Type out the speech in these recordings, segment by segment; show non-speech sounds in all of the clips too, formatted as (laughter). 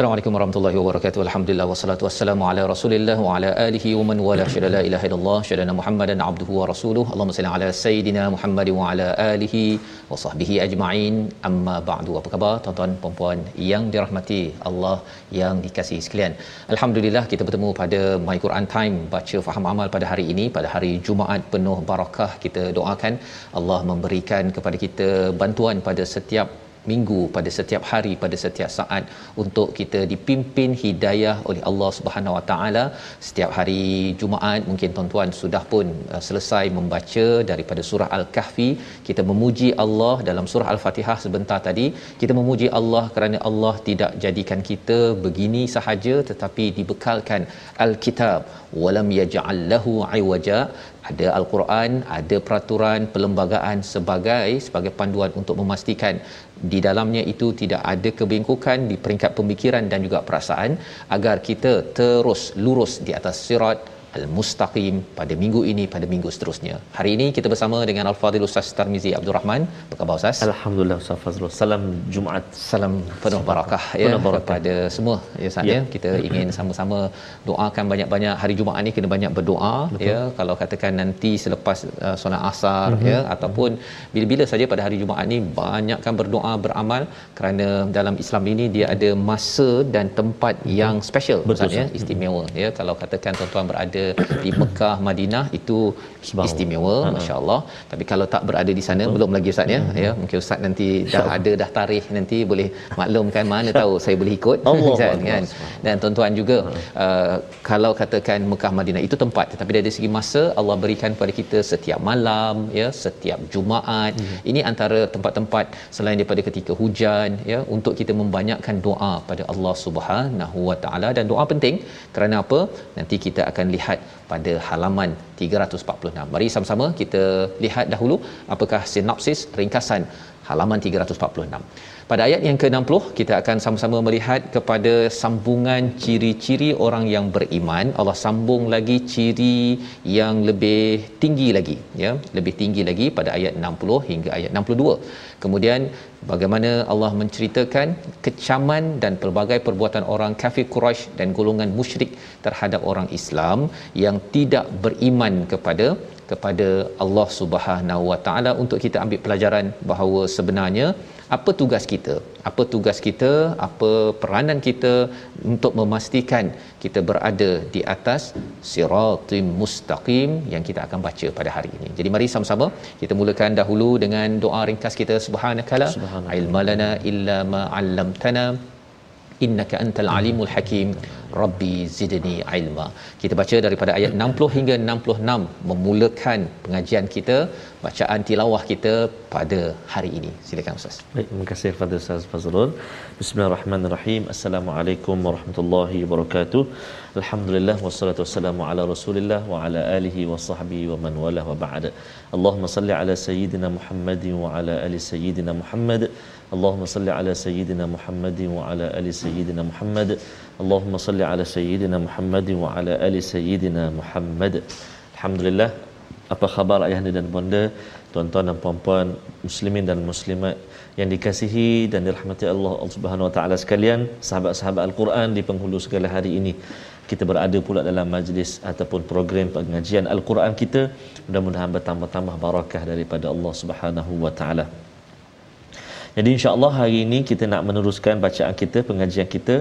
Assalamualaikum warahmatullahi wabarakatuh. Alhamdulillah wassalatu wassalamu ala Rasulillah wa ala alihi wa man wala syada la ilaha illallah syadana Muhammadan abduhu wa rasuluh. Allahumma salli ala sayidina Muhammad wa ala alihi wa sahbihi ajma'in. Amma ba'du. Apa khabar tuan-tuan puan-puan yang dirahmati Allah yang dikasihi sekalian. Alhamdulillah kita bertemu pada My Quran Time baca faham amal pada hari ini pada hari Jumaat penuh barakah. Kita doakan Allah memberikan kepada kita bantuan pada setiap minggu pada setiap hari pada setiap saat untuk kita dipimpin hidayah oleh Allah Subhanahu Wa Taala. Setiap hari Jumaat mungkin tuan-tuan sudah pun uh, selesai membaca daripada surah Al-Kahfi. Kita memuji Allah dalam surah Al-Fatihah sebentar tadi. Kita memuji Allah kerana Allah tidak jadikan kita begini sahaja tetapi dibekalkan Al-Kitab. Walam yaj'al lahu iwaja. Ada al-Quran ada peraturan perlembagaan sebagai sebagai panduan untuk memastikan di dalamnya itu tidak ada kebengkokan di peringkat pemikiran dan juga perasaan agar kita terus lurus di atas sirat Al-Mustaqim pada minggu ini pada minggu seterusnya. Hari ini kita bersama dengan Al-Fadhil Ustaz Tarmizi Abdul Rahman. Apa khabar Ustaz? Alhamdulillah Ustaz Fazrul. Salam Jumaat. Salam penuh barakah ya penuh barakah. kepada semua ya Ustaz ya. Ya. Kita ingin (clears throat) sama-sama doakan banyak-banyak hari Jumaat ni kena banyak berdoa Betul. ya. Kalau katakan nanti selepas uh, solat asar mm-hmm. ya ataupun bila-bila saja pada hari Jumaat ni banyakkan berdoa beramal kerana dalam Islam ini dia ada masa dan tempat yang special Betul, Ustaz ya istimewa ya kalau katakan tuan-tuan berada di Mekah Madinah itu. Istimewa Ha-ha. masya-Allah. Tapi kalau tak berada di sana belum lagi ustaz ya. Ya mungkin ustaz nanti dah ada dah tarikh nanti boleh maklumkan mana tahu saya boleh ikut. (laughs) Allah kan Allah. kan? Dan tuan-tuan juga uh, kalau katakan Mekah Madinah itu tempat tetapi dari segi masa Allah berikan kepada kita setiap malam ya setiap Jumaat. Ini antara tempat-tempat selain daripada ketika hujan ya untuk kita membanyakkan doa pada Allah Subhanahu Wa Taala. Dan doa penting kerana apa? Nanti kita akan lihat pada halaman 346 mari sama-sama kita lihat dahulu apakah sinopsis ringkasan halaman 346 pada ayat yang ke-60 kita akan sama-sama melihat kepada sambungan ciri-ciri orang yang beriman. Allah sambung lagi ciri yang lebih tinggi lagi ya, lebih tinggi lagi pada ayat 60 hingga ayat 62. Kemudian bagaimana Allah menceritakan kecaman dan pelbagai perbuatan orang kafir Quraisy dan golongan musyrik terhadap orang Islam yang tidak beriman kepada kepada Allah Subhanahu Wa Taala. Untuk kita ambil pelajaran bahawa sebenarnya apa tugas kita? Apa tugas kita? Apa peranan kita untuk memastikan kita berada di atas siratim mustaqim yang kita akan baca pada hari ini? Jadi mari sama-sama kita mulakan dahulu dengan doa ringkas kita. Subhanakala. Subhanallah. ilmalana illa ma 'allamtana innaka antal alimul hakim rabbi zidni ilma kita baca daripada ayat 60 hingga 66 memulakan pengajian kita bacaan tilawah kita pada hari ini silakan ustaz Baik, terima kasih kepada Ustaz Fazrul. Bismillahirrahmanirrahim. Assalamualaikum warahmatullahi wabarakatuh. Alhamdulillah wassalatu wassalamu ala Rasulillah wa ala alihi wa sahbihi wa man wala wa ba'd. Allahumma salli ala sayyidina Muhammadin wa ala ali sayyidina Muhammad. Allahumma salli ala sayyidina Muhammadin wa ala ali sayyidina Muhammad. Allahumma salli ala sayyidina Muhammadin wa ala ali sayyidina Muhammad. Alhamdulillah. Apa khabar ayahanda dan bonda, tuan-tuan dan puan-puan, muslimin dan muslimat yang dikasihi dan dirahmati Allah Subhanahu Wa Taala sekalian, sahabat-sahabat Al-Quran di penghulu segala hari ini. kita berada pula dalam majlis ataupun program pengajian al-Quran kita mudah-mudahan bertambah-tambah barakah daripada Allah Subhanahu wa taala jadi insya-Allah hari ini kita nak meneruskan bacaan kita pengajian kita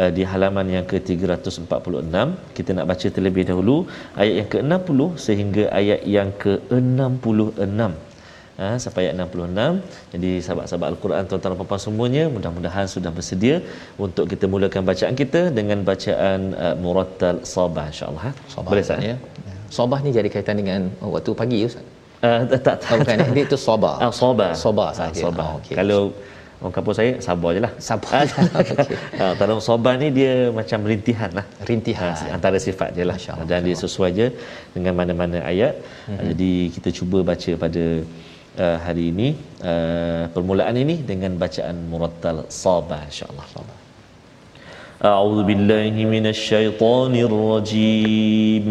uh, di halaman yang ke-346 kita nak baca terlebih dahulu ayat yang ke-60 sehingga ayat yang ke-66 ha, sampai ayat 66. Jadi sahabat-sahabat Al-Quran tuan-tuan dan puan semuanya mudah-mudahan sudah bersedia untuk kita mulakan bacaan kita dengan bacaan uh, Murattal Sabah insya-Allah. Sabah, Boleh Ustaz? ya. Sabah ni jadi kaitan dengan oh, waktu pagi Ustaz. Uh, tak tak. Oh, bukan eh? dia itu sabah. Ah, Sabah. Sabah Ah, saja. Sabah. Oh, okey. Kalau orang kampung saya sabar je lah. Sabah. Okey. Ah, Kalau Sabah ni dia macam rintihan lah. Rintihan. Ah, antara sifat dia lah. Masya Allah, Dan dia sesuai je dengan mana-mana ayat. Mhm. Ah, Jadi kita cuba baca pada uh, hari ini uh, permulaan ini dengan bacaan murattal Sabah insya-Allah. أعوذ بالله من الشيطان الرجيم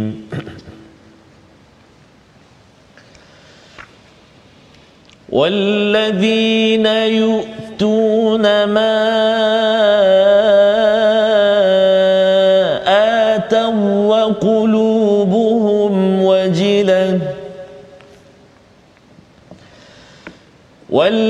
والذين يؤتون ما آتوا وقلوبهم وجلة والذين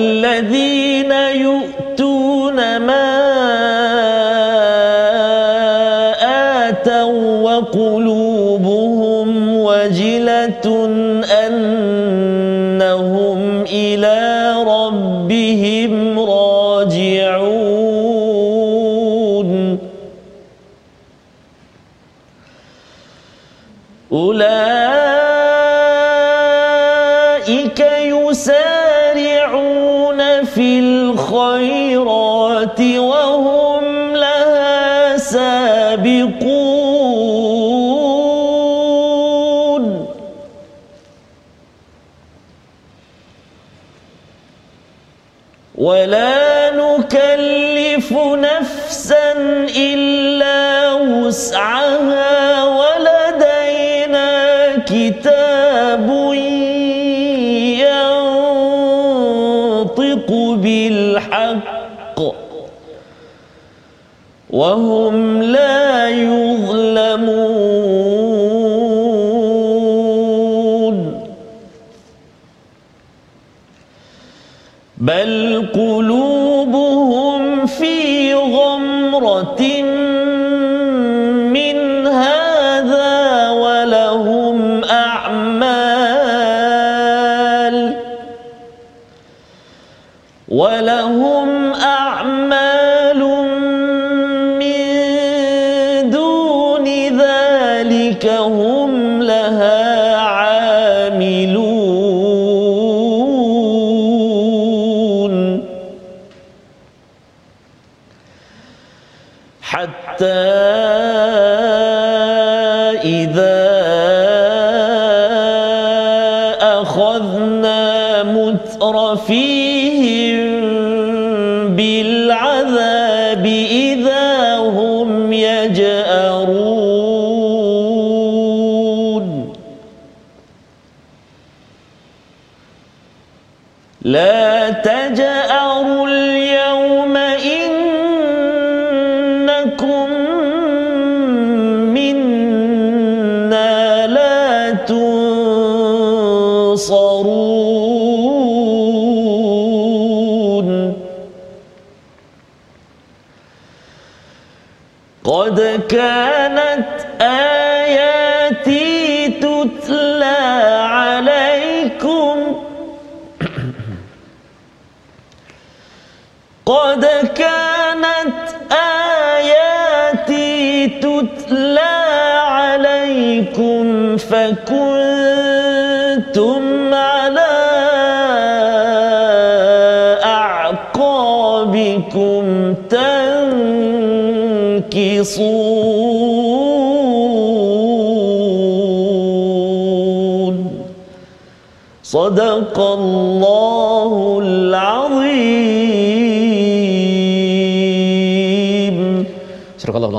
كتاب ينطق بالحق وهم Yeah. تنكصون صدق الله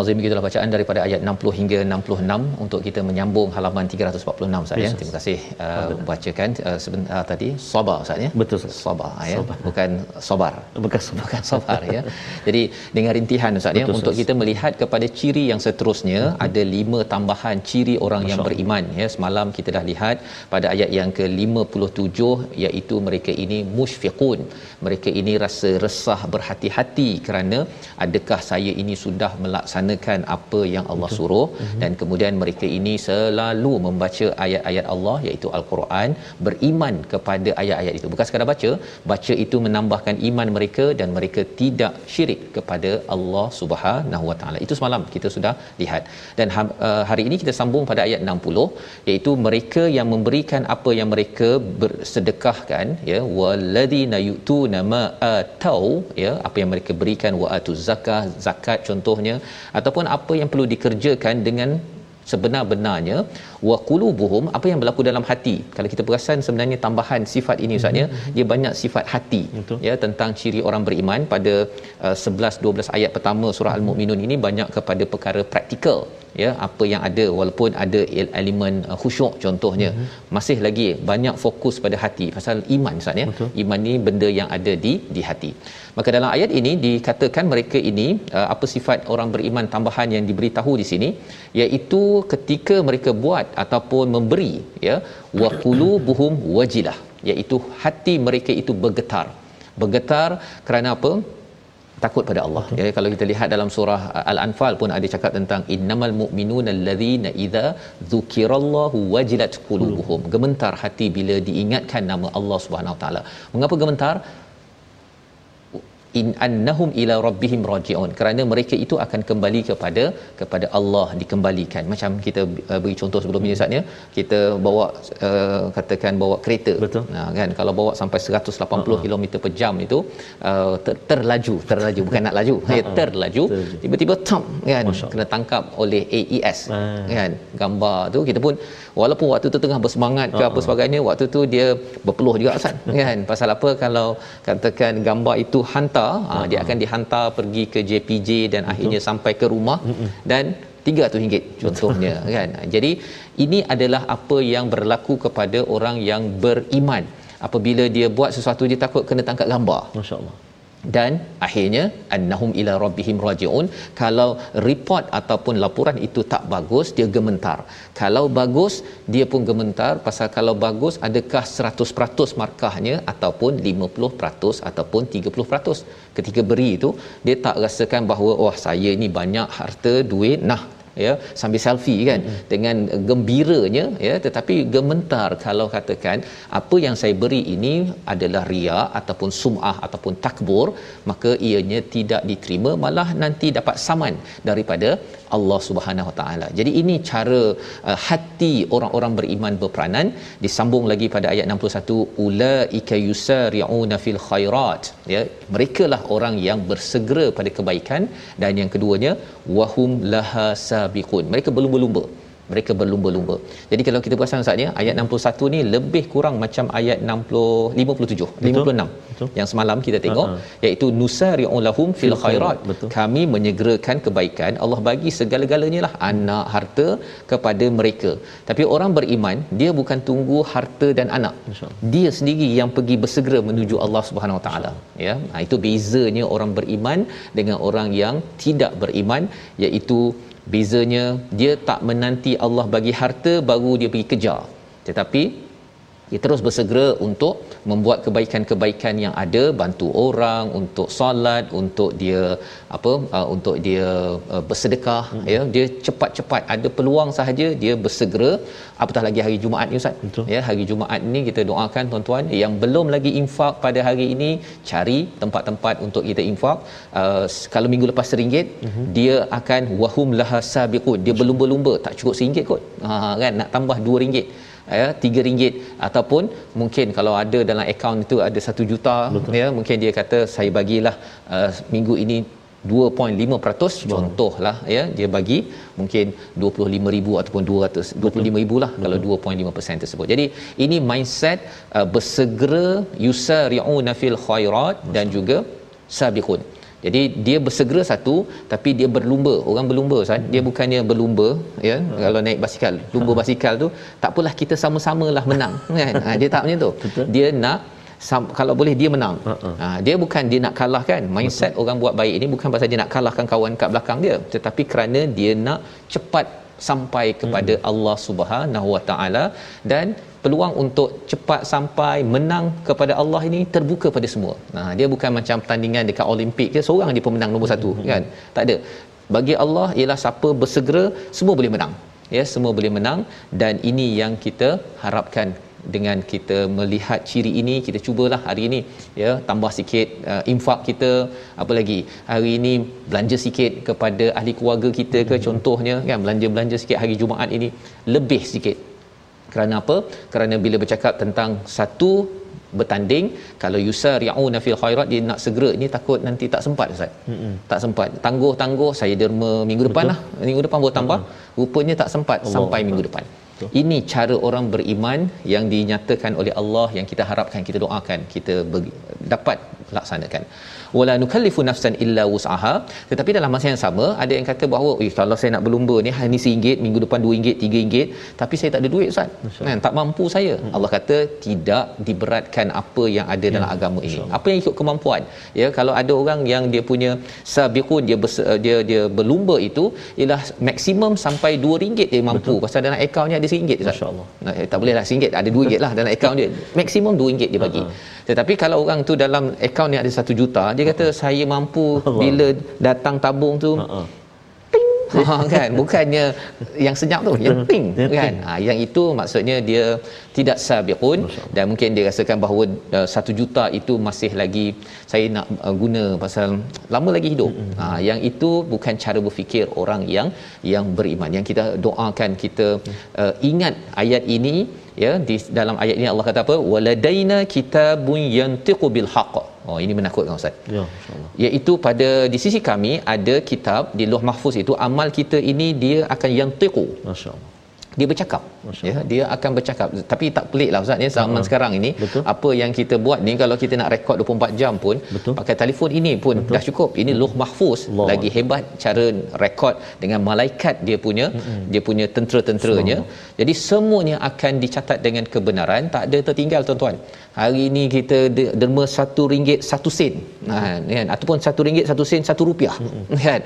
Astagfirullahalazim begitulah bacaan daripada ayat 60 hingga 66 untuk kita menyambung halaman 346 Ustaz ya. Terima kasih uh, bacakan uh, sebentar tadi sabar Ustaz ya. Betul, Ustaz. Sabar ya. Sabar. Bukan sabar. Bekas Bukan sabar ya. Jadi dengan rintihan Ustaz ya Betul, untuk kita melihat kepada ciri yang seterusnya ada lima tambahan ciri orang yang Masya beriman ya. Semalam kita dah lihat pada ayat yang ke-57 iaitu mereka ini musyfiqun. Mereka ini rasa resah berhati-hati kerana adakah saya ini sudah melaksanakan apa yang Allah Betul. suruh Mhm. dan kemudian mereka ini selalu membaca ayat-ayat Allah iaitu al-Quran beriman kepada ayat-ayat itu bukan sekadar baca baca itu menambahkan iman mereka dan mereka tidak syirik kepada Allah Subhanahu Wa Taala itu semalam kita sudah lihat dan uh, hari ini kita sambung pada ayat 60 iaitu mereka yang memberikan apa yang mereka bersedekahkan ya walladina yu'tuna ma atau ya apa yang mereka berikan wa atu zakah zakat contohnya ataupun apa yang perlu dikerjakan dengan sebenar-benarnya wa qulubuhum apa yang berlaku dalam hati. Kalau kita perasan sebenarnya tambahan sifat ini ustaz ya dia banyak sifat hati Betul. ya tentang ciri orang beriman. Pada uh, 11 12 ayat pertama surah al-mukminun ini banyak kepada perkara praktikal ya apa yang ada walaupun ada el- elemen uh, khusyuk contohnya masih lagi banyak fokus pada hati pasal iman ustaz ya. Betul. iman ni benda yang ada di di hati. Maka dalam ayat ini dikatakan mereka ini uh, apa sifat orang beriman tambahan yang diberitahu di sini iaitu ketika mereka buat ataupun memberi ya wa qulubuhum wajilah iaitu hati mereka itu bergetar. Bergetar kerana apa takut pada Allah. Ya kalau kita lihat dalam surah uh, Al-Anfal pun ada cakap tentang innamal mu'minuna allazina idza dzukirallahu wajilat qulubuhum. Gementar hati bila diingatkan nama Allah Subhanahu Taala. Mengapa gementar? In annahum ila rabbihim rajiun. Kerana mereka itu akan kembali kepada kepada Allah dikembalikan. Macam kita uh, beri contoh sebelum ini Ustaz ya. Kita bawa uh, katakan bawa kereta. Betul. nah kan? Kalau bawa sampai 180 Ha-ha. km per jam itu uh, ter, terlaju. Terlaju bukan nak laju. Ya Ha-ha. terlaju. Terlaju. tiba-tiba tam kan? Masya kena tangkap oleh AES Ah. kan? Gambar tu kita pun walaupun waktu tu tengah bersemangat ke apa Ha-ha. sebagainya waktu tu dia berpeluh juga Ustaz (laughs) kan? Pasal apa? Kalau katakan gambar itu hantar ha, dia akan dihantar pergi ke JPJ dan akhirnya sampai ke rumah dan RM300 contohnya (laughs) kan? Jadi ini adalah apa yang berlaku kepada orang yang beriman. Apabila dia buat sesuatu dia takut kena tangkap gambar. Masya-Allah. Dan akhirnya annahum ila rabbihim rajiun kalau report ataupun laporan itu tak bagus dia gementar. Kalau bagus dia pun gementar. Pasal kalau bagus adakah 100% markahnya ataupun 50% ataupun 30% ketika beri itu dia tak rasakan bahawa wah saya ni banyak harta duit nah ya sambil selfie kan hmm. dengan gembiranya ya tetapi gementar kalau katakan apa yang saya beri ini adalah ria ataupun sumah ataupun takbur maka ianya tidak diterima malah nanti dapat saman daripada Allah Subhanahu Wa Taala. Jadi ini cara uh, hati orang-orang beriman berperanan. Disambung lagi pada ayat 61 ulaika yusari'una fil khairat. Ya mereka lah orang yang bersegera pada kebaikan. Dan yang keduanya wahum laha sabiqun. Mereka berlumba-lumba mereka berlumba-lumba. Jadi kalau kita perasan Ustaz ya, ayat 61 ni lebih kurang macam ayat 60 57 56 Betul. yang semalam kita tengok ha. iaitu nusari'u lahum fil khairat. Betul. Kami menyegerakan kebaikan. Allah bagi segala-galanya lah anak, harta kepada mereka. Tapi orang beriman, dia bukan tunggu harta dan anak. Dia sendiri yang pergi bersegera menuju Allah Subhanahu Wa Taala. Ya. Ha, itu bezanya orang beriman dengan orang yang tidak beriman iaitu bezanya dia tak menanti Allah bagi harta baru dia pergi kejar. Tetapi dia terus bersegera untuk membuat kebaikan-kebaikan yang ada bantu orang untuk solat untuk dia apa uh, untuk dia uh, bersedekah hmm. ya. Dia cepat-cepat ada peluang sahaja dia bersegera. Apatah lagi hari Jumaat ni ustaz? Betul. ya hari Jumaat ni kita doakan tuan-tuan yang belum lagi infak pada hari ini cari tempat-tempat untuk kita infak. Uh, kalau minggu lepas RM1 hmm. dia akan wahum laha sabiqun dia berlumba-lumba tak cukup RM1 kot. Ha kan? Nak tambah RM2 ya tiga ringgit. Ataupun mungkin kalau ada dalam akaun itu ada satu juta Betul. ya mungkin dia kata saya bagilah uh, minggu ini 2.5% contohlah ya dia bagi mungkin 25000 ataupun 200 25000 lah kalau 2.5% tersebut. Jadi ini mindset uh, bersegera yusari'una fil khairat dan juga sabiqun jadi dia bersegera satu tapi dia berlumba. Orang berlumba Ustaz. Dia bukannya berlumba ya. Hmm. kalau naik basikal lumba basikal tu tak apalah kita sama-samalah menang (laughs) kan? Ha, dia tak macam tu. Dia nak sam- kalau boleh dia menang. Uh-uh. ha, dia bukan dia nak kalahkan mindset orang buat baik ini bukan pasal dia nak kalahkan kawan kat belakang dia. Tetapi kerana dia nak cepat sampai kepada Hmm. Allah Subhanahu Wa Taala dan peluang untuk cepat sampai menang kepada Allah ini terbuka pada semua. Nah, dia bukan macam pertandingan dekat Olimpik ke seorang dia pemenang nombor satu Hmm. kan. Tak ada. Bagi Allah ialah siapa bersegera semua boleh menang. Ya, semua boleh menang dan ini yang kita harapkan dengan kita melihat ciri ini kita cubalah hari ini ya tambah sikit uh, infak kita apa lagi? Hari ini belanja sikit kepada ahli keluarga kita ke contohnya kan belanja-belanja sikit hari Jumaat ini lebih sikit. Kerana apa? Kerana bila bercakap tentang satu bertanding kalau yusari'una fil khairat dia nak segera ni takut nanti tak sempat ustaz. Tak sempat. Tangguh-tangguh saya derma minggu depan lah. Minggu depan baru tambah. Rupanya tak sempat Allah sampai minggu depan ini cara orang beriman yang dinyatakan oleh Allah yang kita harapkan kita doakan kita beri, dapat laksanakan wala nukallifu nafsan illa wus'aha. Tetapi dalam masa yang sama ada yang kata bahawa eh kalau saya nak berlumba ni hari ni RM1 minggu depan RM2 RM3 tapi saya tak ada duit ustaz. Kan tak mampu saya. Hmm. Allah kata tidak diberatkan apa yang ada dalam agama ini. apa yang ikut kemampuan? Ya kalau ada orang yang dia punya sabiqun dia berse, dia dia berlumba itu ialah maksimum sampai RM2 dia mampu. Betul. pasal dalam akaun ni ada RM1 ustaz. Masya-Allah. Nah, eh, tak boleh lah RM1 ada RM2 lah dalam akaun dia. Maksimum RM2 dia bagi. Tetapi kalau orang tu dalam akaun ni ada 1 juta dia kata saya mampu Allah. bila datang tabung tu. Ha-ha. ha, (laughs) kan? Bukannya yang senyap tu yang ping Yang kan? ha, yang itu maksudnya dia tidak sabiqun. Dan mungkin dia rasakan bahawa uh, satu juta itu masih lagi saya nak uh, guna pasal lama lagi hidup. Ha, yang itu bukan cara berfikir orang yang yang beriman. Yang kita doakan kita uh, ingat ayat ini ya di dalam ayat ini Allah kata apa waladaina kitabun yantiqu bil haqq oh ini menakutkan ustaz Ya, insya-Allah. iaitu pada di sisi kami ada kitab di Lauh Mahfuz itu amal kita ini dia akan yantiqu Masya-Allah. Dia bercakap. Ya dia akan bercakap. Tapi tak pelik lah ustaz ya zaman uh-huh. sekarang ini Betul. apa yang kita buat ni kalau kita nak rekod 24 jam pun Betul. pakai telefon ini pun Betul. dah cukup. Ini Lauh Mahfuz. Allah. lagi hebat cara rekod dengan malaikat dia punya mm-hmm. dia punya tentera-tenteranya. Jadi semuanya akan dicatat dengan kebenaran. Tak ada tertinggal tuan-tuan. Hari ini kita de- derma satu ringgit satu sen. Ha, kan? Ataupun satu ringgit satu sen satu rupiah. Kan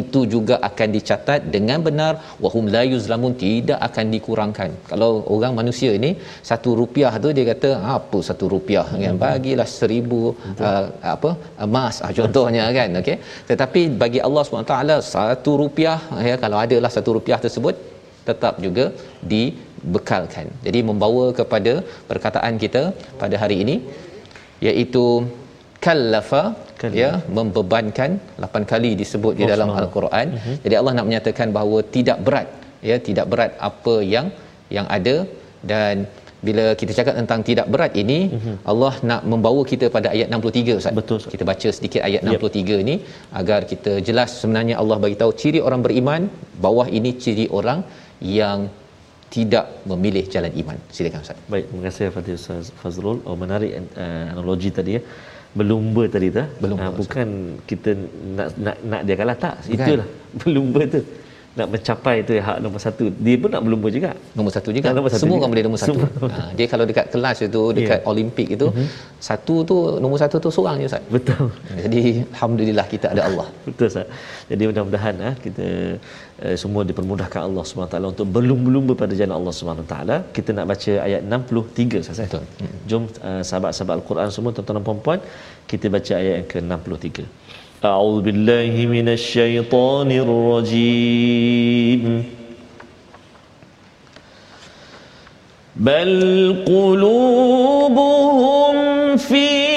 itu juga akan dicatat dengan benar. Wahum la yuzlamun tidak akan dikurangkan. Kalau orang manusia ini satu rupiah tu dia kata apa satu rupiah? Kan bagilah seribu uh, apa emas uh, contohnya kan okey? Tetapi bagi Allah SWT satu rupiah ya kalau adalah satu rupiah tersebut tetap juga dibekalkan. Jadi membawa kepada perkataan kita pada hari ini iaitu kallafa Kallafa. ya membebankan 8 kali disebut di Oh, dalam subhanallah. al-Quran. Uh-huh. Jadi Allah nak menyatakan bahawa tidak berat ya tidak berat apa yang yang ada dan bila kita cakap tentang tidak berat ini uh-huh. Allah nak membawa kita pada ayat 63 Ustaz. Betul, Ustaz. Kita baca sedikit ayat Yep. 63 ini agar kita jelas sebenarnya Allah bagi tahu ciri orang beriman, bawah ini ciri orang yang tidak memilih jalan iman. Silakan Ustaz. Baik, terima kasih Fatih Ustaz Fazrul. Oh, menarik uh, analogi tadi ya. Berlumba tadi tu. Berlumba, Uh, Ustaz. bukan kita nak nak nak dia kalah tak. Bukan. Itulah (laughs) berlumba tu. Nak mencapai tu hak nombor satu. Dia pun nak berlumba juga. Nombor satu juga. Nombor satu Semua juga. orang boleh nombor satu. Semua. Ha, dia kalau dekat kelas itu, dekat Ya. Olimpik itu, Mhm. satu tu nombor satu tu seorang je Ustaz. Betul. Jadi alhamdulillah kita ada Allah. Betul Ustaz. Jadi mudah-mudahan ah kita uh, semua dipermudahkan Allah SWT untuk berlumba-lumba pada jalan Allah SWT. Kita nak baca ayat 63 Ustaz. eh? Betul. Jom uh, sahabat-sahabat Al-Quran semua tuan-tuan dan puan-puan kita baca ayat yang ke-63. أعوذ بالله من الشيطان الرجيم. بل قلوبهم في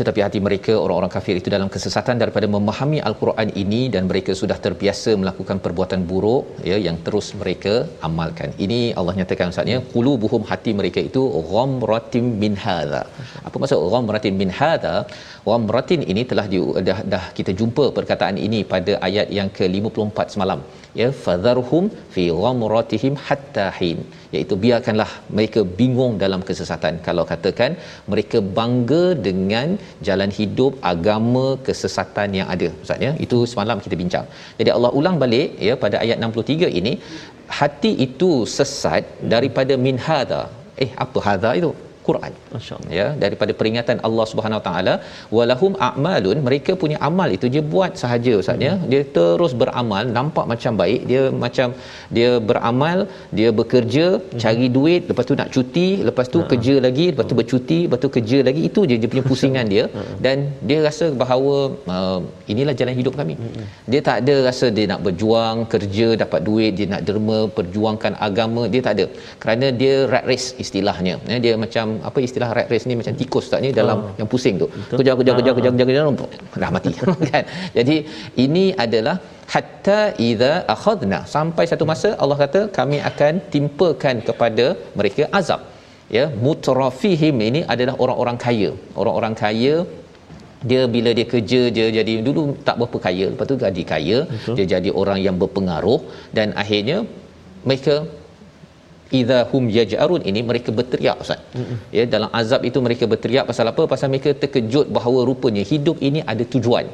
tetapi hati mereka orang-orang kafir itu dalam kesesatan daripada memahami al-Quran ini dan mereka sudah terbiasa melakukan perbuatan buruk ya yang terus mereka amalkan. Ini Allah nyatakan Ustaznya qulubuhum hati mereka itu ghamratim min hadza. Apa maksud ghamratim min hadza? Ghamratin ini telah di, dah, dah kita jumpa perkataan ini pada ayat yang ke-54 semalam. Ya fadharhum fi ghamratihim hatta hin iaitu biarkanlah mereka bingung dalam kesesatan kalau katakan mereka bangga dengan jalan hidup agama kesesatan yang ada. Ustaz ya? Itu semalam kita bincang. Jadi Allah ulang balik ya pada ayat 63 ini hati itu sesat daripada min hadha. Eh apa hadha itu Quran. Masya-Allah. Ya, daripada peringatan Allah Subhanahu Wa Taala, walahum a'malun, mereka punya amal itu dia buat sahaja ustaz ya. Dia terus beramal, nampak macam baik, dia macam dia beramal, dia bekerja, cari duit, lepas tu nak cuti, lepas tu kerja lagi, lepas tu bercuti, lepas tu kerja lagi. Itu je dia punya pusingan dia dan dia rasa bahawa uh, inilah jalan hidup kami. Dia tak ada rasa dia nak berjuang, kerja, dapat duit, dia nak derma, perjuangkan agama, dia tak ada. Kerana dia rat race istilahnya. Ya, dia macam apa istilah rat race ni macam tikus tak ni dalam Ah. yang pusing tu. Kejar kejar kejar kejar kejar kejar dah mati kan. Jadi ini adalah hatta idza akhadna sampai satu masa Allah kata kami akan timpakan kepada mereka azab. Ya, mutrafihim ini adalah orang-orang kaya. Orang-orang kaya dia bila dia kerja dia jadi dulu tak berapa kaya lepas tu jadi kaya Betul. dia jadi orang yang berpengaruh dan akhirnya mereka idza hum yaj'arun ini mereka berteriak ustaz. Mm-hmm. Ya dalam azab itu mereka berteriak pasal apa? Pasal mereka terkejut bahawa rupanya hidup ini ada tujuan.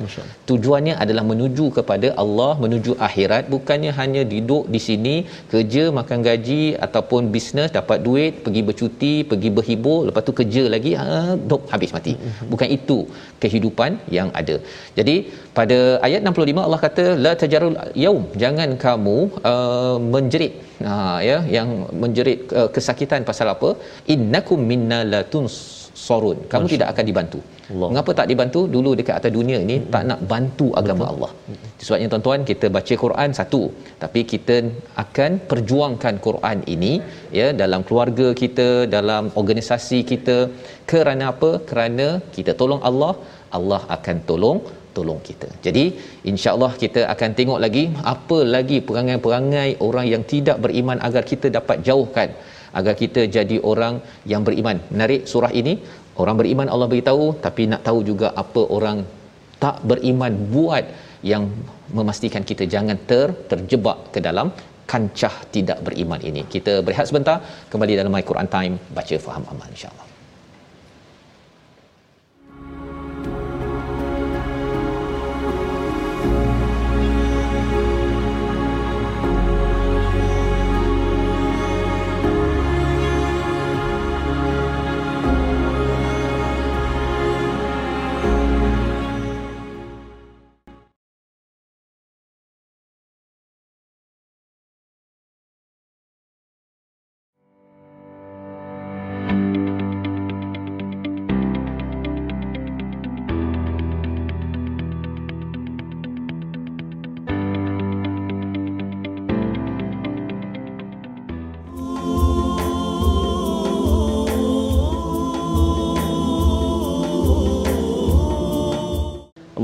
Tujuannya adalah menuju kepada Allah, menuju akhirat, bukannya hanya duduk di sini kerja makan gaji ataupun bisnes dapat duit, pergi bercuti, pergi berhibur, lepas tu kerja lagi, ah, dop habis mati. Mm-hmm. Bukan itu kehidupan yang ada. Jadi pada ayat 65 Allah kata la tajarul yaum jangan kamu uh, menjerit ha ya yang menjerit uh, kesakitan pasal apa? Innakum minna latun sorun kamu Masya. tidak akan dibantu. Allah. mengapa tak dibantu? Dulu dekat atas dunia ni tak nak bantu agama Betul. Allah. Sebabnya tuan-tuan kita baca Quran satu. Tapi kita akan perjuangkan Quran ini ya dalam keluarga kita dalam organisasi kita. Kerana apa? Kerana kita tolong Allah Allah akan tolong tolong kita. Jadi insya-Allah kita akan tengok lagi apa lagi perangai-perangai orang yang tidak beriman agar kita dapat jauhkan agar kita jadi orang yang beriman. Menarik surah ini orang beriman Allah beritahu tapi nak tahu juga apa orang tak beriman buat yang memastikan kita jangan ter terjebak ke dalam kancah tidak beriman ini. Kita berehat sebentar kembali dalam My Quran Time baca faham amal insya-Allah.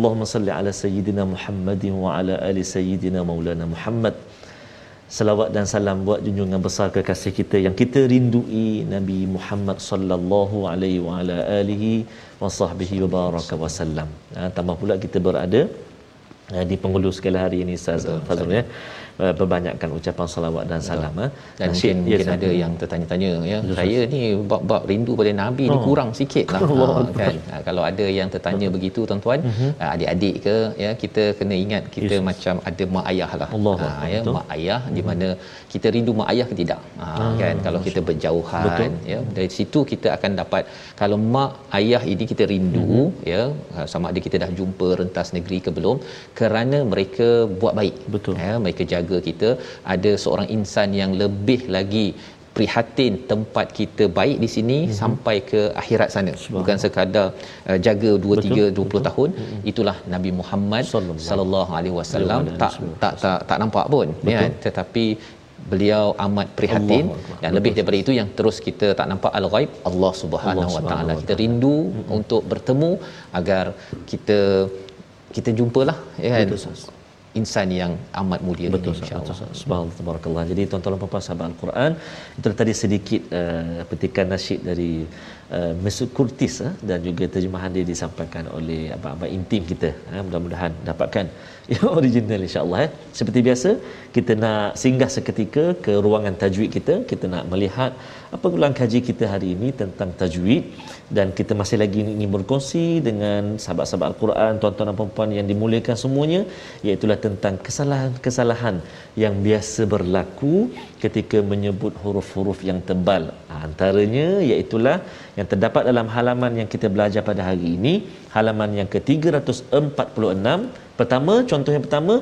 Allahumma salli ala sayyidina Muhammadin wa ala ali sayyidina Maulana Muhammad. Salawat dan salam buat junjungan besar kekasih kita yang kita rindui Nabi Muhammad sallallahu alaihi wa ala alihi wa sahbihi wa baraka wa sallam. Ha, tambah pula kita berada ha, di penghulu sekali hari ini Ustaz Fazrul ya. Uh, Perbanyakkan ucapan salawat dan salam ha. dan Nasyid, mungkin, ya, mungkin ada yang tertanya-tanya ya Betul, saya ni bab-bab rindu pada nabi ni Oh. kurang sikit lah Allah (laughs) ha, kan ha, kalau ada yang tertanya begitu tuan-tuan Mhm. ha, adik-adik ke ya kita kena ingat kita Yes. macam ada mak ayah lah Allah ha, Akbar, ya betul. mak ayah di mana kita rindu mak ayah ke tidak ha, Ah, kan kalau kita berjauhan Betul. ya dari situ kita akan dapat kalau mak ayah ini kita rindu Mhm. ya ha, sama ada kita dah jumpa rentas negeri ke belum kerana mereka buat baik Betul. ya mereka jaga kita ada seorang insan yang lebih lagi prihatin tempat kita baik di sini mm-hmm. sampai ke akhirat sana. Bukan sekadar uh, jaga 2 3 20 tahun. Mm-hmm. itulah Nabi Muhammad sallallahu alaihi wasallam. tak tak tak tak nampak pun ya. Kan? tetapi beliau amat prihatin. Allah dan lebih daripada itu yang terus kita tak nampak al-ghaib Allah Subhanahu wa taala. Kita rindu mm-hmm. untuk bertemu agar kita kita jumpalah ya kan insan yang amat mulia betul insyaallah subhanallah tabarakallah. Jadi tuan-tuan dan puan sahabat al-Quran itu tadi sedikit uh, petikan nasyid dari uh, Mesut Kurtis uh, dan juga terjemahan dia disampaikan oleh abang-abang intim kita uh, mudah-mudahan dapatkan (laughs) yang original insya-Allah. Seperti biasa, kita nak singgah seketika ke ruangan tajwid kita, kita nak melihat apa ulang kaji kita hari ini tentang tajwid dan kita masih lagi ingin berkongsi dengan sahabat-sahabat Al-Quran, tuan-tuan dan puan-puan yang dimuliakan semuanya, iaitu tentang kesalahan-kesalahan yang biasa berlaku ketika menyebut huruf-huruf yang tebal. Ha, antaranya iaitu yang terdapat dalam halaman yang kita belajar pada hari ini, halaman yang ke-346 Pertama, contoh yang pertama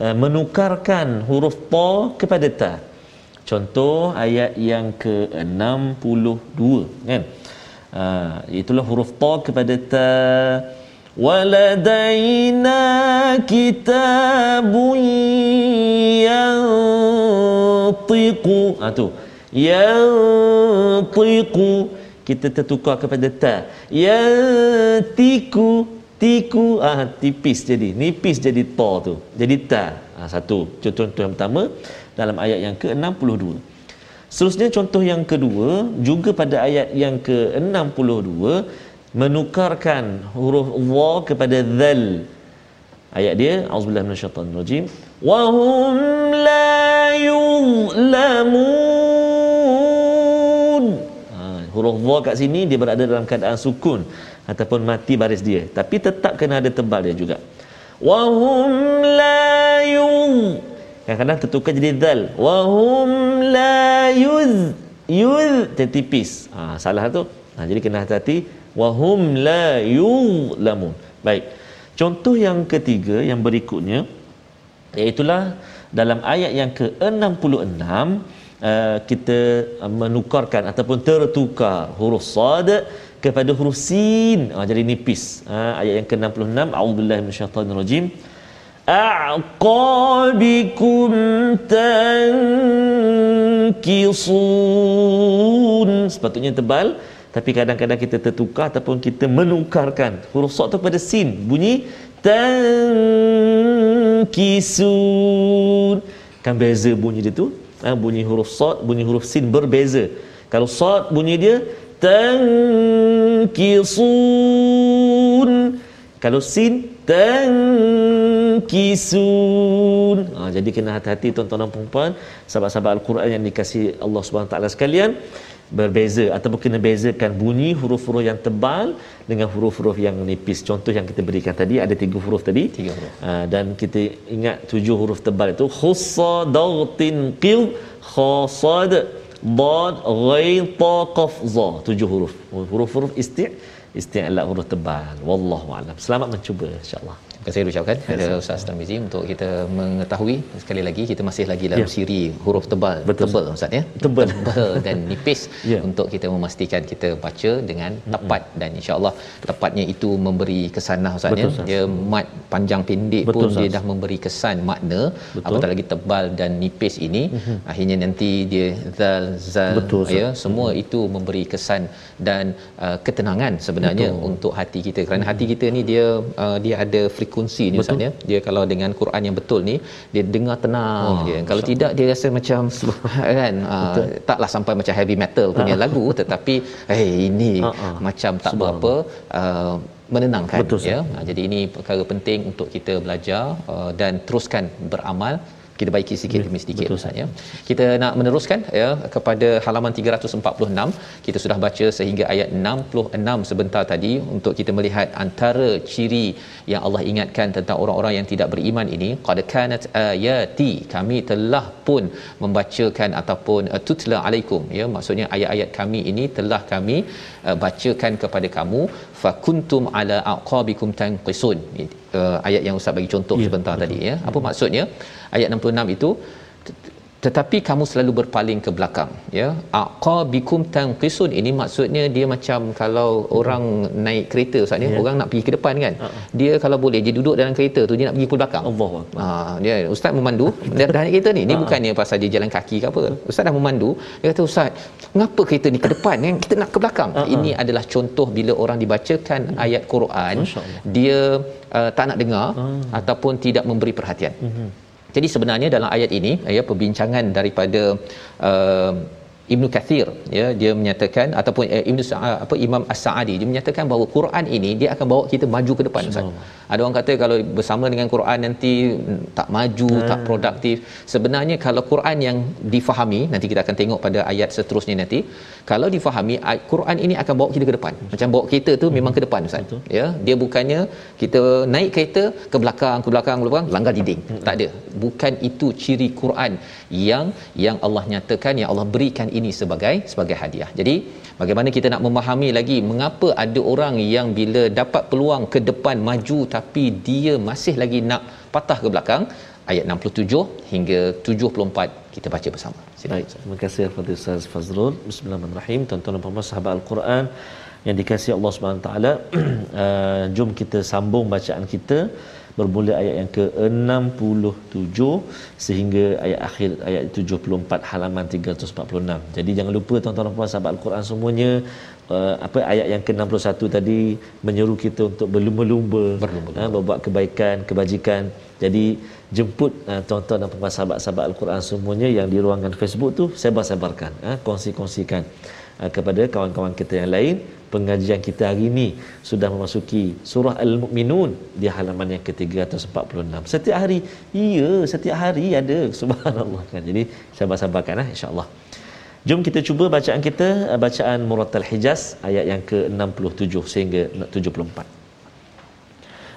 uh, menukarkan huruf ta kepada ta. Contoh ayat yang ke-62 kan. Uh, itulah huruf ta kepada ta waladaina kitabun yantiqu ha tu yantiqu. Kita tertukar kepada ta. Yantiqu. Tiku ah tipis jadi. Nipis jadi ta tu. Jadi ta. Ah, satu. Contoh yang pertama dalam ayat yang ke-62. Seterusnya contoh yang kedua juga pada ayat yang ke-62 menukarkan huruf wa kepada zal ayat dia auzubillahi minasyaitanir rajim wa hum la yuzlamun huruf wa kat sini dia berada dalam keadaan sukun ataupun mati baris dia. Tapi tetap kena ada tebal dia juga. Wahum la yuz. Kadang-kadang tertukar jadi dal wahum la yuz. Yuz tertipis ha, salah tu. Ha, jadi kena hati-hati. Wahum la yuzlamun. Baik. Contoh yang ketiga yang berikutnya iaitulah dalam ayat yang ke-66 uh, kita uh, menukarkan ataupun tertukar huruf sad kepada huruf sin. Ha, jadi nipis. Ha, ayat yang ke-66 a'udzubillahi minasyaitonirrajim. A'qabikum tankisun. Sepatutnya tebal tapi kadang-kadang kita tertukar ataupun kita menukarkan huruf sad tu pada sin. Bunyi tankisun. Kan beza bunyi dia tu ha, bunyi huruf sad bunyi huruf sin berbeza. Kalau sad bunyi dia tankisun kalau sin tankisun ha, jadi kena hati-hati tuan-tuan dan puan-puan sahabat-sahabat al-Quran yang dikasihi Allah Subhanahu taala sekalian berbeza ataupun kena bezakan bunyi huruf-huruf yang tebal dengan huruf-huruf yang nipis. Contoh yang kita berikan tadi ada tiga huruf tadi. Tiga huruf. Ha, dan kita ingat tujuh huruf tebal itu khussa dagtin qil khasad Dad, Ghain, Ta, Qaf, Za. Tujuh huruf. Huruf-huruf isti' isti'la huruf tebal. Wallahu a'lam. Selamat mencuba insya-Allah. Terima kasih ucapkan kepada Ustaz Tarmizi untuk kita mengetahui sekali lagi kita masih lagi dalam ya. siri huruf tebal Betul. tebal Ustaz ya tebal, tebal dan (laughs) nipis ya. untuk kita memastikan kita baca dengan tepat mm-hmm. dan insyaallah tepatnya itu memberi kesan lah Ustaz ya dia mat panjang pendek Betul, pun Ustaz. dia dah memberi kesan makna Betul. apatah lagi tebal dan nipis ini mm-hmm. akhirnya nanti dia zal zal Betul, ya semua mm-hmm. itu memberi kesan dan uh, ketenangan sebenarnya Betul. untuk hati kita kerana mm-hmm. hati kita ni dia uh, dia ada frekuensi ni Ustaz ya. Dia kalau dengan Quran yang betul ni dia dengar tenang oh, dia. Kalau tidak dia rasa macam (laughs) kan uh, taklah sampai macam heavy metal punya uh. lagu (laughs) tetapi eh hey, ini uh-uh. macam tak berapa uh, menenangkan betul, ya. Jadi ini perkara penting untuk kita belajar uh, dan teruskan beramal kita baiki sikit demi sedikit Ustaz ya. Kita nak meneruskan ya kepada halaman 346. Kita sudah baca sehingga ayat 66 sebentar tadi untuk kita melihat antara ciri yang Allah ingatkan tentang orang-orang yang tidak beriman ini. Qad kanat ayati kami telah pun membacakan ataupun uh, tutla alaikum ya. Maksudnya ayat-ayat kami ini telah kami uh, bacakan kepada kamu. Fakuntum ala aqabikum tanqisun. Uh, ayat yang ustaz bagi contoh ya, sebentar betul. tadi ya. Apa maksudnya ayat 66 itu tetapi kamu selalu berpaling ke belakang. Ya aqabikum tanqisun. Ini maksudnya dia macam kalau orang naik kereta ustaz ni Ya. orang nak pergi ke depan kan? Dia kalau boleh dia duduk dalam kereta tu dia nak pergi ke belakang. Allah Ha, dia ustaz memandu? Dia dah naik kereta ni. Ni bukannya pasal dia jalan kaki ke apa. Ustaz dah memandu. Dia kata ustaz mengapa kereta ni ke depan kan? Kita nak ke belakang. Ini adalah contoh bila orang dibacakan ayat Quran dia uh, tak nak dengar ataupun tidak memberi perhatian jadi sebenarnya dalam ayat ini ya perbincangan daripada uh, Ibnu Kathir ya dia menyatakan ataupun eh, Ibnu Sa- apa Imam As-Sa'adi dia menyatakan bahawa Quran ini dia akan bawa kita maju ke depan Ustaz. Ada orang kata kalau bersama dengan Quran nanti mm, tak maju, tak produktif. Sebenarnya kalau Quran yang difahami nanti kita akan tengok pada ayat seterusnya nanti kalau difahami Quran ini akan bawa kita ke depan. Macam bawa kereta tu memang ke depan Ustaz. Ya, dia bukannya kita naik kereta ke belakang, ke belakang, ke belakang langgar dinding. Tak ada. Bukan itu ciri Quran yang yang Allah nyatakan yang Allah berikan ini sebagai sebagai hadiah. Jadi bagaimana kita nak memahami lagi mengapa ada orang yang bila dapat peluang ke depan maju tapi dia masih lagi nak patah ke belakang ayat 67 hingga 74 kita baca bersama. Silakan. Baik, terima kasih kepada Ustaz Fazrul. Bismillahirrahmanirrahim. Tuan-tuan dan puan sahabat Al-Quran yang dikasihi Allah Subhanahu Taala, (clears throat) uh, jom kita sambung bacaan kita bermula ayat yang ke-67 sehingga ayat akhir ayat 74 halaman 346. Jadi jangan lupa tuan-tuan dan puan sahabat Al-Quran semuanya uh, apa ayat yang ke-61 tadi menyeru kita untuk berlumba-lumba ha, berbuat kebaikan, kebajikan. Jadi jemput uh, tuan-tuan dan puan sahabat-sahabat Al-Quran semuanya yang di ruangan Facebook tu sebar-sebarkan, ha, kongsi-kongsikan uh, kepada kawan-kawan kita yang lain pengajian kita hari ini sudah memasuki surah Al-Mu'minun di halaman yang ke-346. Setiap hari, iya, setiap hari ada (laughs) subhanallah kan. Jadi sabar-sabarkan eh, insyaAllah. Jom kita cuba bacaan kita, eh, bacaan Muratal Hijaz ayat yang ke-67 sehingga 74.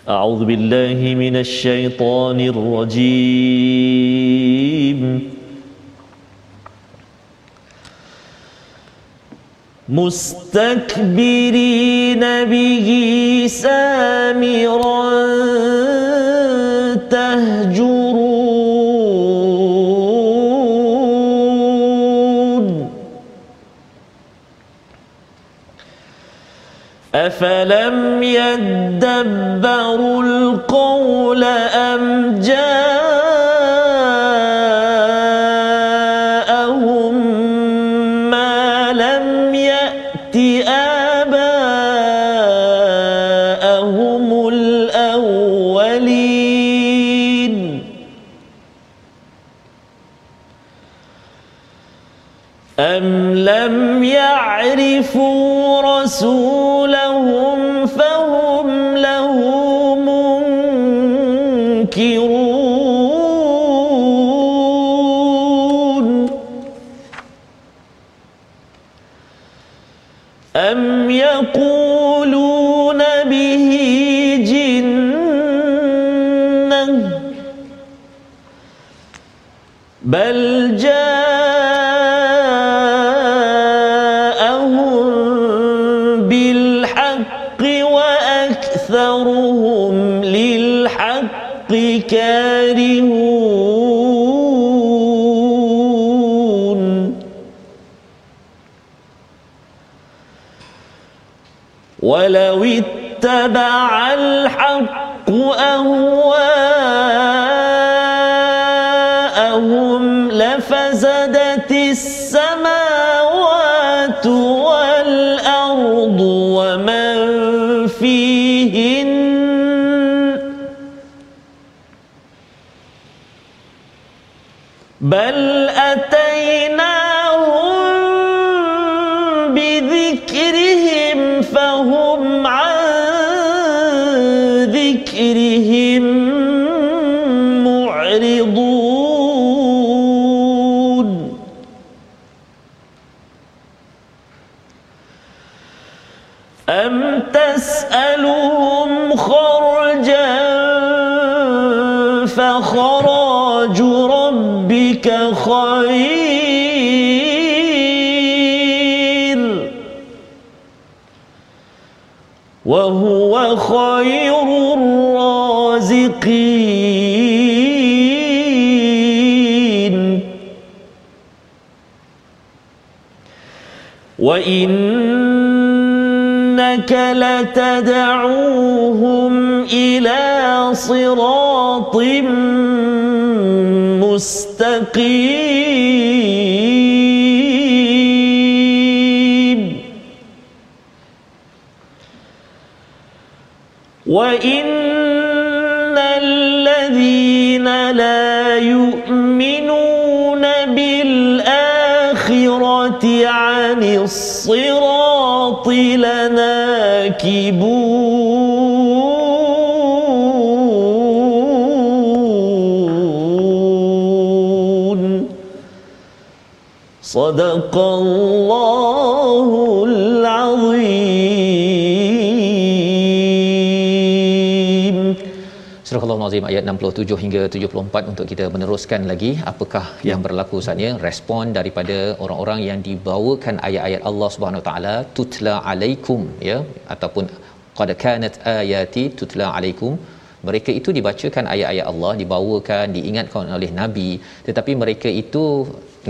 A'udzu billahi minasy syaithanir rajim. مستكبرين به سامرا تهجرون. أفلم يدبروا القول أم جاءهم أم لم يعرفوا رسولهم فهم له منكرون معرضون أم تسألهم خرجا فخراج ربك خير وهو خير الرازقين. وإنك لتدعوهم إلى صراط مستقيم وإن الذين لا يؤمنون بالآخرة عن الصراط لناكبون. صدق الله Surah Al-Azim ayat 67 hingga 74 untuk kita meneruskan lagi apakah yang berlaku saatnya respon daripada orang-orang yang dibawakan ayat-ayat Allah Subhanahu Wa Taala tutla alaikum ya? Ataupun qad kanat ayati tutla alaikum. Mereka itu dibacakan ayat-ayat Allah dibawakan diingatkan oleh nabi tetapi mereka itu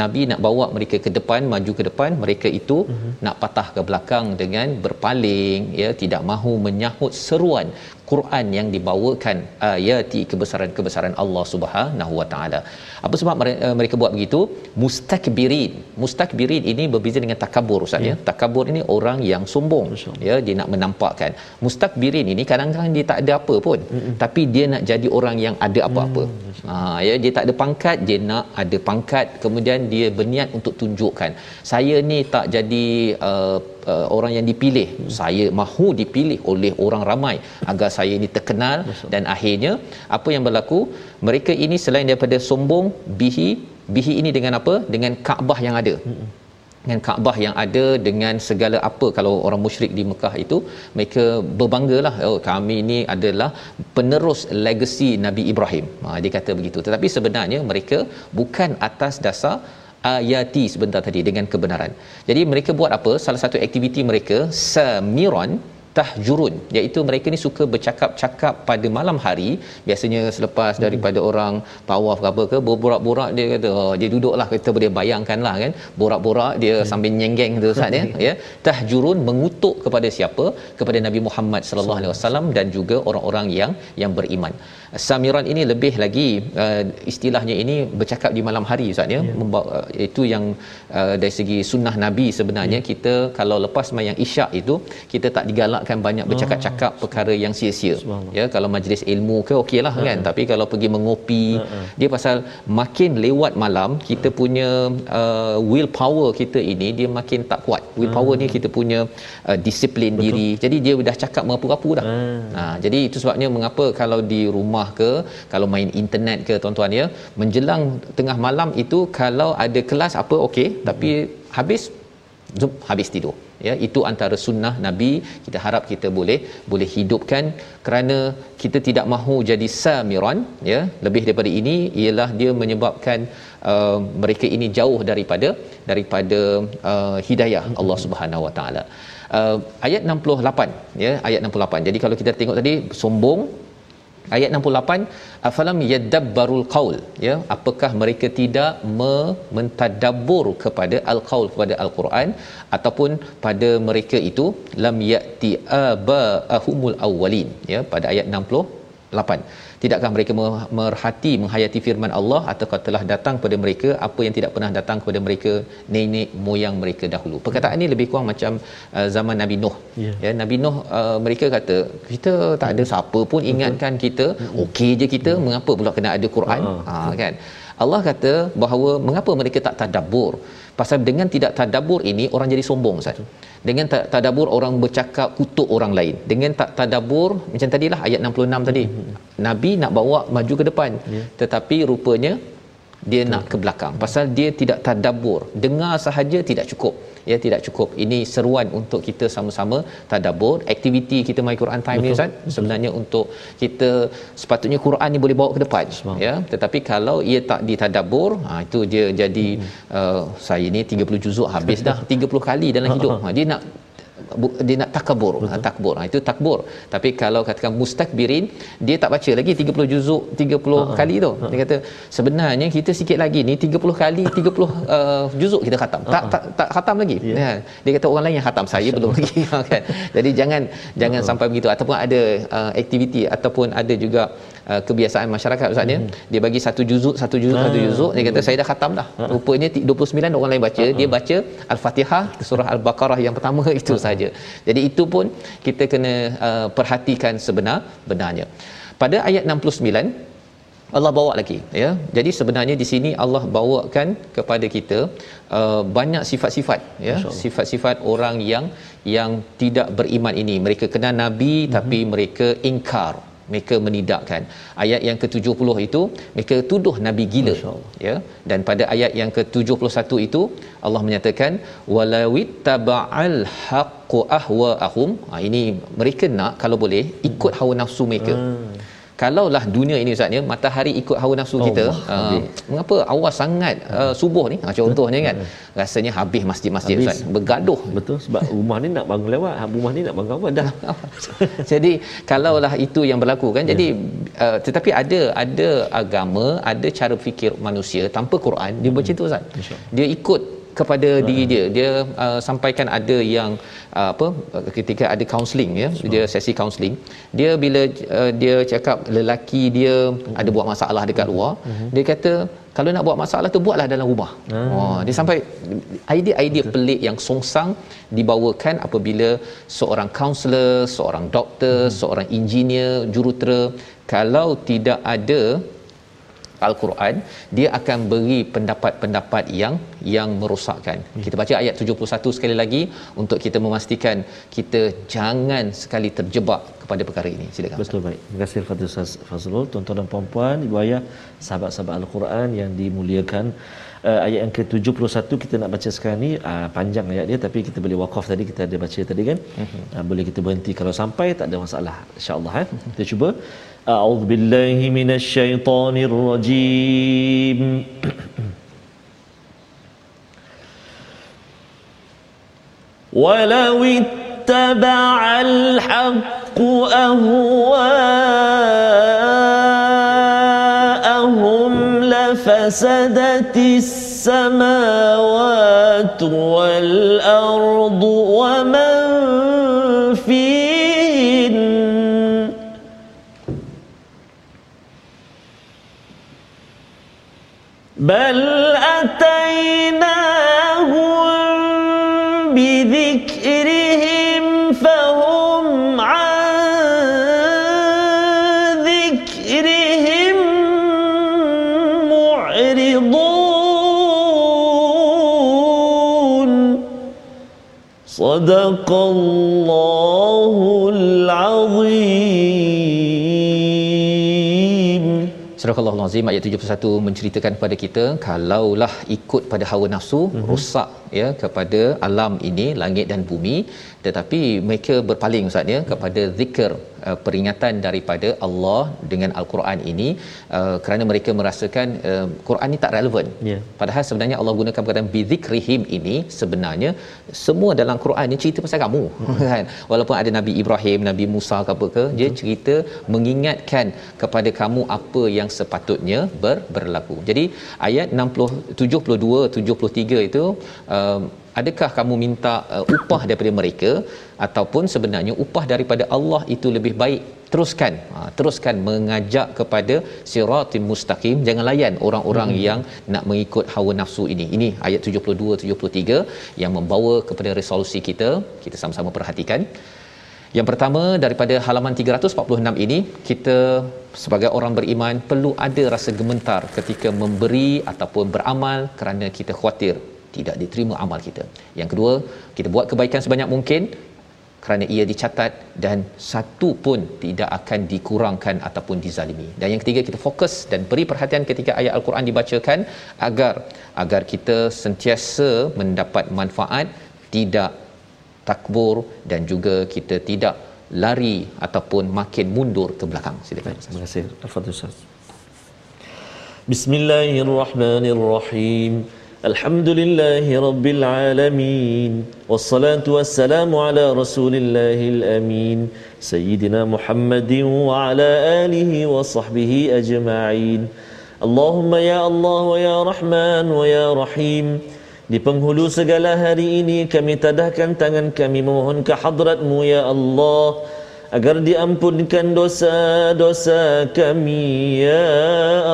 nabi nak bawa mereka ke depan maju ke depan mereka itu uh-huh. nak patah ke belakang dengan berpaling ya tidak mahu menyahut seruan Quran yang dibawakan ayati kebesaran-kebesaran Allah Subhanahu Wa Taala. Apa sebab eh, mereka buat begitu? Mustakbirin. Mustakbirin ini berbeza dengan takabur Ustaz ya. ya. Takabur ini orang yang sombong. Ya, dia nak menampakkan. Mustakbirin ini kadang-kadang dia tak ada apa pun, Mm-mm. tapi dia nak jadi orang yang ada apa-apa. Mm. Ha ya, dia tak ada pangkat, dia nak ada pangkat. Kemudian dia berniat untuk tunjukkan, saya ni tak jadi uh, uh, orang yang dipilih hmm. saya mahu dipilih oleh orang ramai agar saya ini terkenal Betul. dan akhirnya apa yang berlaku mereka ini selain daripada sombong bihi bihi ini dengan apa dengan Kaabah yang ada hmm. Dengan Kaabah yang ada dengan segala apa kalau orang musyrik di Mekah itu mereka berbanggalah oh kami ini adalah penerus legasi Nabi Ibrahim ha, dia kata begitu tetapi sebenarnya mereka bukan atas dasar ayati sebentar tadi dengan kebenaran. Jadi mereka buat apa? Salah satu aktiviti mereka samiran tahjurun iaitu mereka ni suka bercakap-cakap pada malam hari. Biasanya selepas hmm. daripada orang tawaf ke apa ke borak-borak dia kata oh, dia duduklah kita boleh bayangkanlah kan. Borak-borak dia hmm. sambil nyenggeng tu Ustaz ya. Ya. Tahjurun mengutuk kepada siapa? Kepada Nabi Muhammad sallallahu alaihi wasallam dan juga orang-orang yang yang beriman. Samiran ini lebih lagi uh, istilahnya ini bercakap di malam hari ustaz ya. Yeah. uh, itu yang uh, dari segi sunnah nabi sebenarnya yeah. kita kalau lepas sembahyang isyak itu kita tak digalakkan banyak bercakap-cakap oh. perkara yang sia-sia ya kalau majlis ilmu ke okeylah uh-huh. kan tapi kalau pergi mengopi uh-huh. dia pasal makin lewat malam kita punya uh, will power kita ini dia makin tak kuat will power uh-huh. ni kita punya uh, disiplin Betul. diri jadi dia dah cakap merapu-rapu dah uh-huh. ha jadi itu sebabnya mengapa kalau di rumah rumah ke kalau main internet ke tuan-tuan ya menjelang tengah malam itu kalau ada kelas apa okey tapi habis zup, habis tidur ya itu antara sunnah nabi. Kita harap kita boleh boleh hidupkan. Kerana kita tidak mahu jadi samiran ya lebih daripada ini ialah dia menyebabkan uh, mereka ini jauh daripada daripada uh, hidayah Allah Subhanahu Wa Taala. Uh, ayat 68 ya ayat 68 jadi kalau kita tengok tadi sombong ayat 68 afalam yadabbarul qaul? Ya apakah mereka tidak me- mentadabbur kepada al-qaul kepada al-Quran ataupun pada mereka itu lam yati aba ahumul awwalin? Ya pada ayat 68 tidakkah mereka merhati menghayati firman Allah ataukah telah datang kepada mereka? Apa yang tidak pernah datang kepada mereka? Nenek moyang mereka dahulu. Perkataan ini lebih kurang macam uh, zaman Nabi Nuh. Yeah. ya Nabi Nuh uh, mereka kata kita tak ada siapa pun ingatkan kita. Okey je kita. Mengapa pula kena ada Quran? Ha. Kan Allah kata bahawa mengapa mereka tak tadabbur? Pasal dengan tidak tadabbur ini orang jadi sombong Ustaz. Dengan tak tadabbur orang bercakap kutuk orang lain. Dengan tak tadabbur macam tadilah ayat 66 tadi. Mm-hmm. nabi nak bawa maju ke depan. Yeah. tetapi rupanya dia Betul. nak ke belakang pasal dia tidak tadabbur dengar sahaja tidak cukup ya tidak cukup ini seruan untuk kita sama-sama tadabbur aktiviti kita mai Quran time Betul. ni Ustaz sebenarnya untuk kita sepatutnya Quran ni boleh bawa ke depan Sebab. ya tetapi kalau ia tak ditadabbur ha itu dia jadi hmm. uh, saya ni 30 juzuk habis dah (laughs) 30 kali dalam hidup (laughs) ha dia nak dia nak takabur ha, takbur. Ha, itu takbur. Tapi kalau katakan mustakbirin dia tak baca lagi 30 juzuk 30 uh-huh. kali tu. Dia kata sebenarnya kita sikit lagi ni 30 kali 30 uh, juzuk kita khatam. Tak tak tak khatam lagi. Yeah. ya. dia kata orang lain yang khatam saya belum lagi. (laughs) Ha, kan? Jadi jangan jangan uh-huh. sampai begitu. Ataupun ada uh, aktiviti ataupun ada juga uh, kebiasaan masyarakat ustaz dia hmm. dia bagi satu juzuk satu juzuk satu juzuk. Dia kata saya dah khatam dah. Rupanya ti- 29 orang lain baca dia baca al-fatihah surah al-baqarah yang pertama (laughs) itu saja. Jadi itu pun kita kena uh, perhatikan sebenar benarnya. Pada ayat 69 Allah bawa lagi ya. Jadi sebenarnya di sini Allah bawakan kepada kita uh, banyak sifat-sifat ya, sifat-sifat orang yang yang tidak beriman ini. Mereka kenal nabi mm-hmm. tapi mereka ingkar mereka menidakkan. Ayat yang ke-70 itu mereka tuduh nabi gila ya. Dan pada ayat yang ke-71 itu Allah menyatakan walawit taba'al haqqu ahwa'ahum. Ha, ini mereka nak kalau boleh ikut hawa nafsu mereka. Hmm kalaulah dunia ini Ustaz ya matahari ikut hawa nafsu kita uh, mengapa awas sangat uh, subuh ni? Ha, contohnya kan rasanya habis masjid-masjid Ustaz bergaduh. Betul sebab rumah ni nak bangun lewat rumah ni nak bangun awal dah. (laughs) Jadi kalaulah itu yang berlaku kan jadi uh, tetapi ada ada agama ada cara fikir manusia tanpa Quran dia macam tu Ustaz. Dia ikut kepada uh diri dia. Dia uh, sampaikan ada yang uh, apa ketika ada counselling ya dia sesi counselling. Dia bila uh, dia cakap lelaki dia uh ada buat masalah dekat luar uh dia kata kalau nak buat masalah tu buatlah dalam rumah. uh Oh, dia sampai idea-idea pelik yang songsang dibawakan apabila seorang kaunselor, seorang doktor, uh seorang engineer, jurutera kalau tidak ada Al-Quran dia akan beri pendapat-pendapat yang yang merosakkan. Hmm. Kita baca ayat 71 sekali lagi untuk kita memastikan kita jangan sekali terjebak kepada perkara ini. Silakan. Betul baik. Terima kasih Fadil Ustaz Fazrul, tuan-tuan dan puan-puan, ibu ayah, sahabat-sahabat Al-Quran yang dimuliakan Uh, ayat yang ke-71 kita nak baca sekarang ni uh, panjang ayat dia tapi kita boleh wakaf tadi kita ada baca tadi kan. Uh, boleh kita berhenti kalau sampai tak ada masalah insya-Allah eh. Kita cuba أعوذ بالله من الشيطان الرجيم ولو اتبع الحق أهواءهم لفسدت السماوات والأرض ومن فيهن بل أتيناهم صدق الله العظيم Surah Al-Azim ayat 71 menceritakan kepada kita kalaulah ikut pada hawa nafsu mm-hmm. rosak ya kepada alam ini langit dan bumi tetapi mereka berpaling ustaz ya kepada zikir uh, peringatan daripada Allah dengan al-Quran ini uh, kerana mereka merasakan uh, Quran ini tak relevan. Yeah. Padahal sebenarnya Allah gunakan perkataan bizikrihim ini sebenarnya semua dalam Quran ini cerita pasal kamu (laughs) kan. Walaupun ada Nabi Ibrahim, Nabi Musa ke apa ke, dia cerita mengingatkan kepada kamu apa yang sepatutnya ber, berlaku. Jadi ayat 60 72 73 itu um, adakah kamu minta uh, upah daripada mereka ataupun sebenarnya upah daripada Allah itu lebih baik? Teruskan ha, teruskan mengajak kepada siratim mustaqim. Jangan layan orang-orang hmm. yang nak mengikut hawa nafsu ini. Ini ayat 72 73 yang membawa kepada resolusi kita. Kita sama-sama perhatikan. Yang pertama daripada halaman 346 ini kita sebagai orang beriman perlu ada rasa gemetar ketika memberi ataupun beramal kerana kita khawatir tidak diterima amal kita. Yang kedua, kita buat kebaikan sebanyak mungkin kerana ia dicatat dan satu pun tidak akan dikurangkan ataupun dizalimi. Dan yang ketiga kita fokus dan beri perhatian ketika ayat al-Quran dibacakan agar agar kita sentiasa mendapat manfaat tidak takbur dan juga kita tidak lari ataupun makin mundur ke belakang. Silakan. Terima kasih Al-Fatihah. Bismillahirrahmanirrahim. الحمد لله رب العالمين والصلاة والسلام على رسول الله الأمين سيدنا محمد وعلى آله وصحبه أجمعين اللهم يا الله ويا رحمن ويا رحيم Di penghulu segala hari ini kami tadahkan tangan kami memohon ke hadratmu ya Allah agar diampunkan dosa-dosa kami ya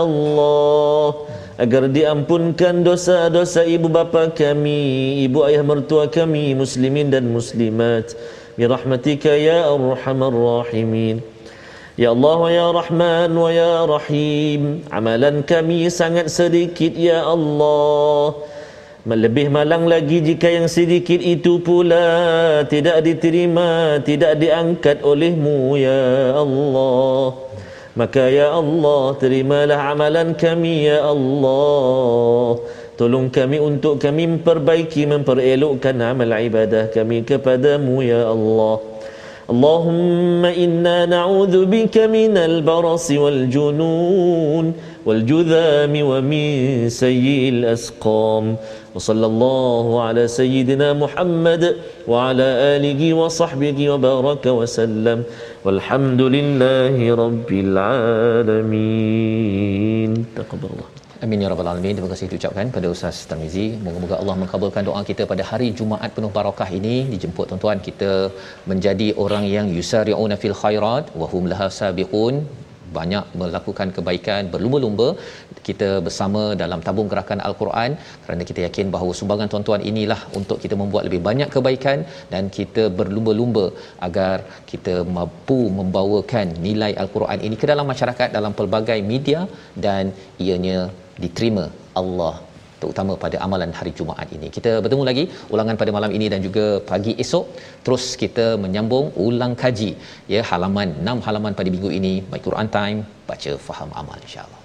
Allah agar diampunkan dosa-dosa ibu bapa kami ibu ayah mertua kami muslimin dan muslimat. Bi rahmatika ya arhamar rahimin. Ya Allah ya Rahman wa ya Rahim Amalan kami sangat sedikit ya Allah. Lebih malang lagi jika yang sedikit itu pula tidak diterima, tidak diangkat olehmu ya Allah. Maka ya Allah terimalah amalan kami ya Allah. Tolong kami untuk kami memperbaiki, memperelokkan amal ibadah kami kepadamu ya Allah. اللهم إنا نعوذ بك من البرص والجنون والجذام ومن سيء الأسقام. وصلى الله على سيدنا محمد وعلى آله وصحبه وبارك وسلم. والحمد لله رب العالمين. تقبل الله. Amin ya rabbal alamin. Terima kasih diucapkan pada Ustaz Tarmizi. Moga-moga Allah mengabulkan doa kita pada hari Jumaat penuh barakah ini. Dijemput tuan-tuan kita menjadi orang yang yusari'una fil khairat wa hum laha sabiqun banyak melakukan kebaikan berlumba-lumba kita bersama dalam tabung gerakan al-Quran kerana kita yakin bahawa sumbangan tuan-tuan inilah untuk kita membuat lebih banyak kebaikan dan kita berlumba-lumba agar kita mampu membawakan nilai al-Quran ini ke dalam masyarakat dalam pelbagai media dan ianya diterima Allah terutama pada amalan hari Jumaat ini. Kita bertemu lagi ulangan pada malam ini dan juga pagi esok terus kita menyambung ulang kaji ya halaman 6 halaman pada minggu ini My Quran Time baca faham amal insya-Allah.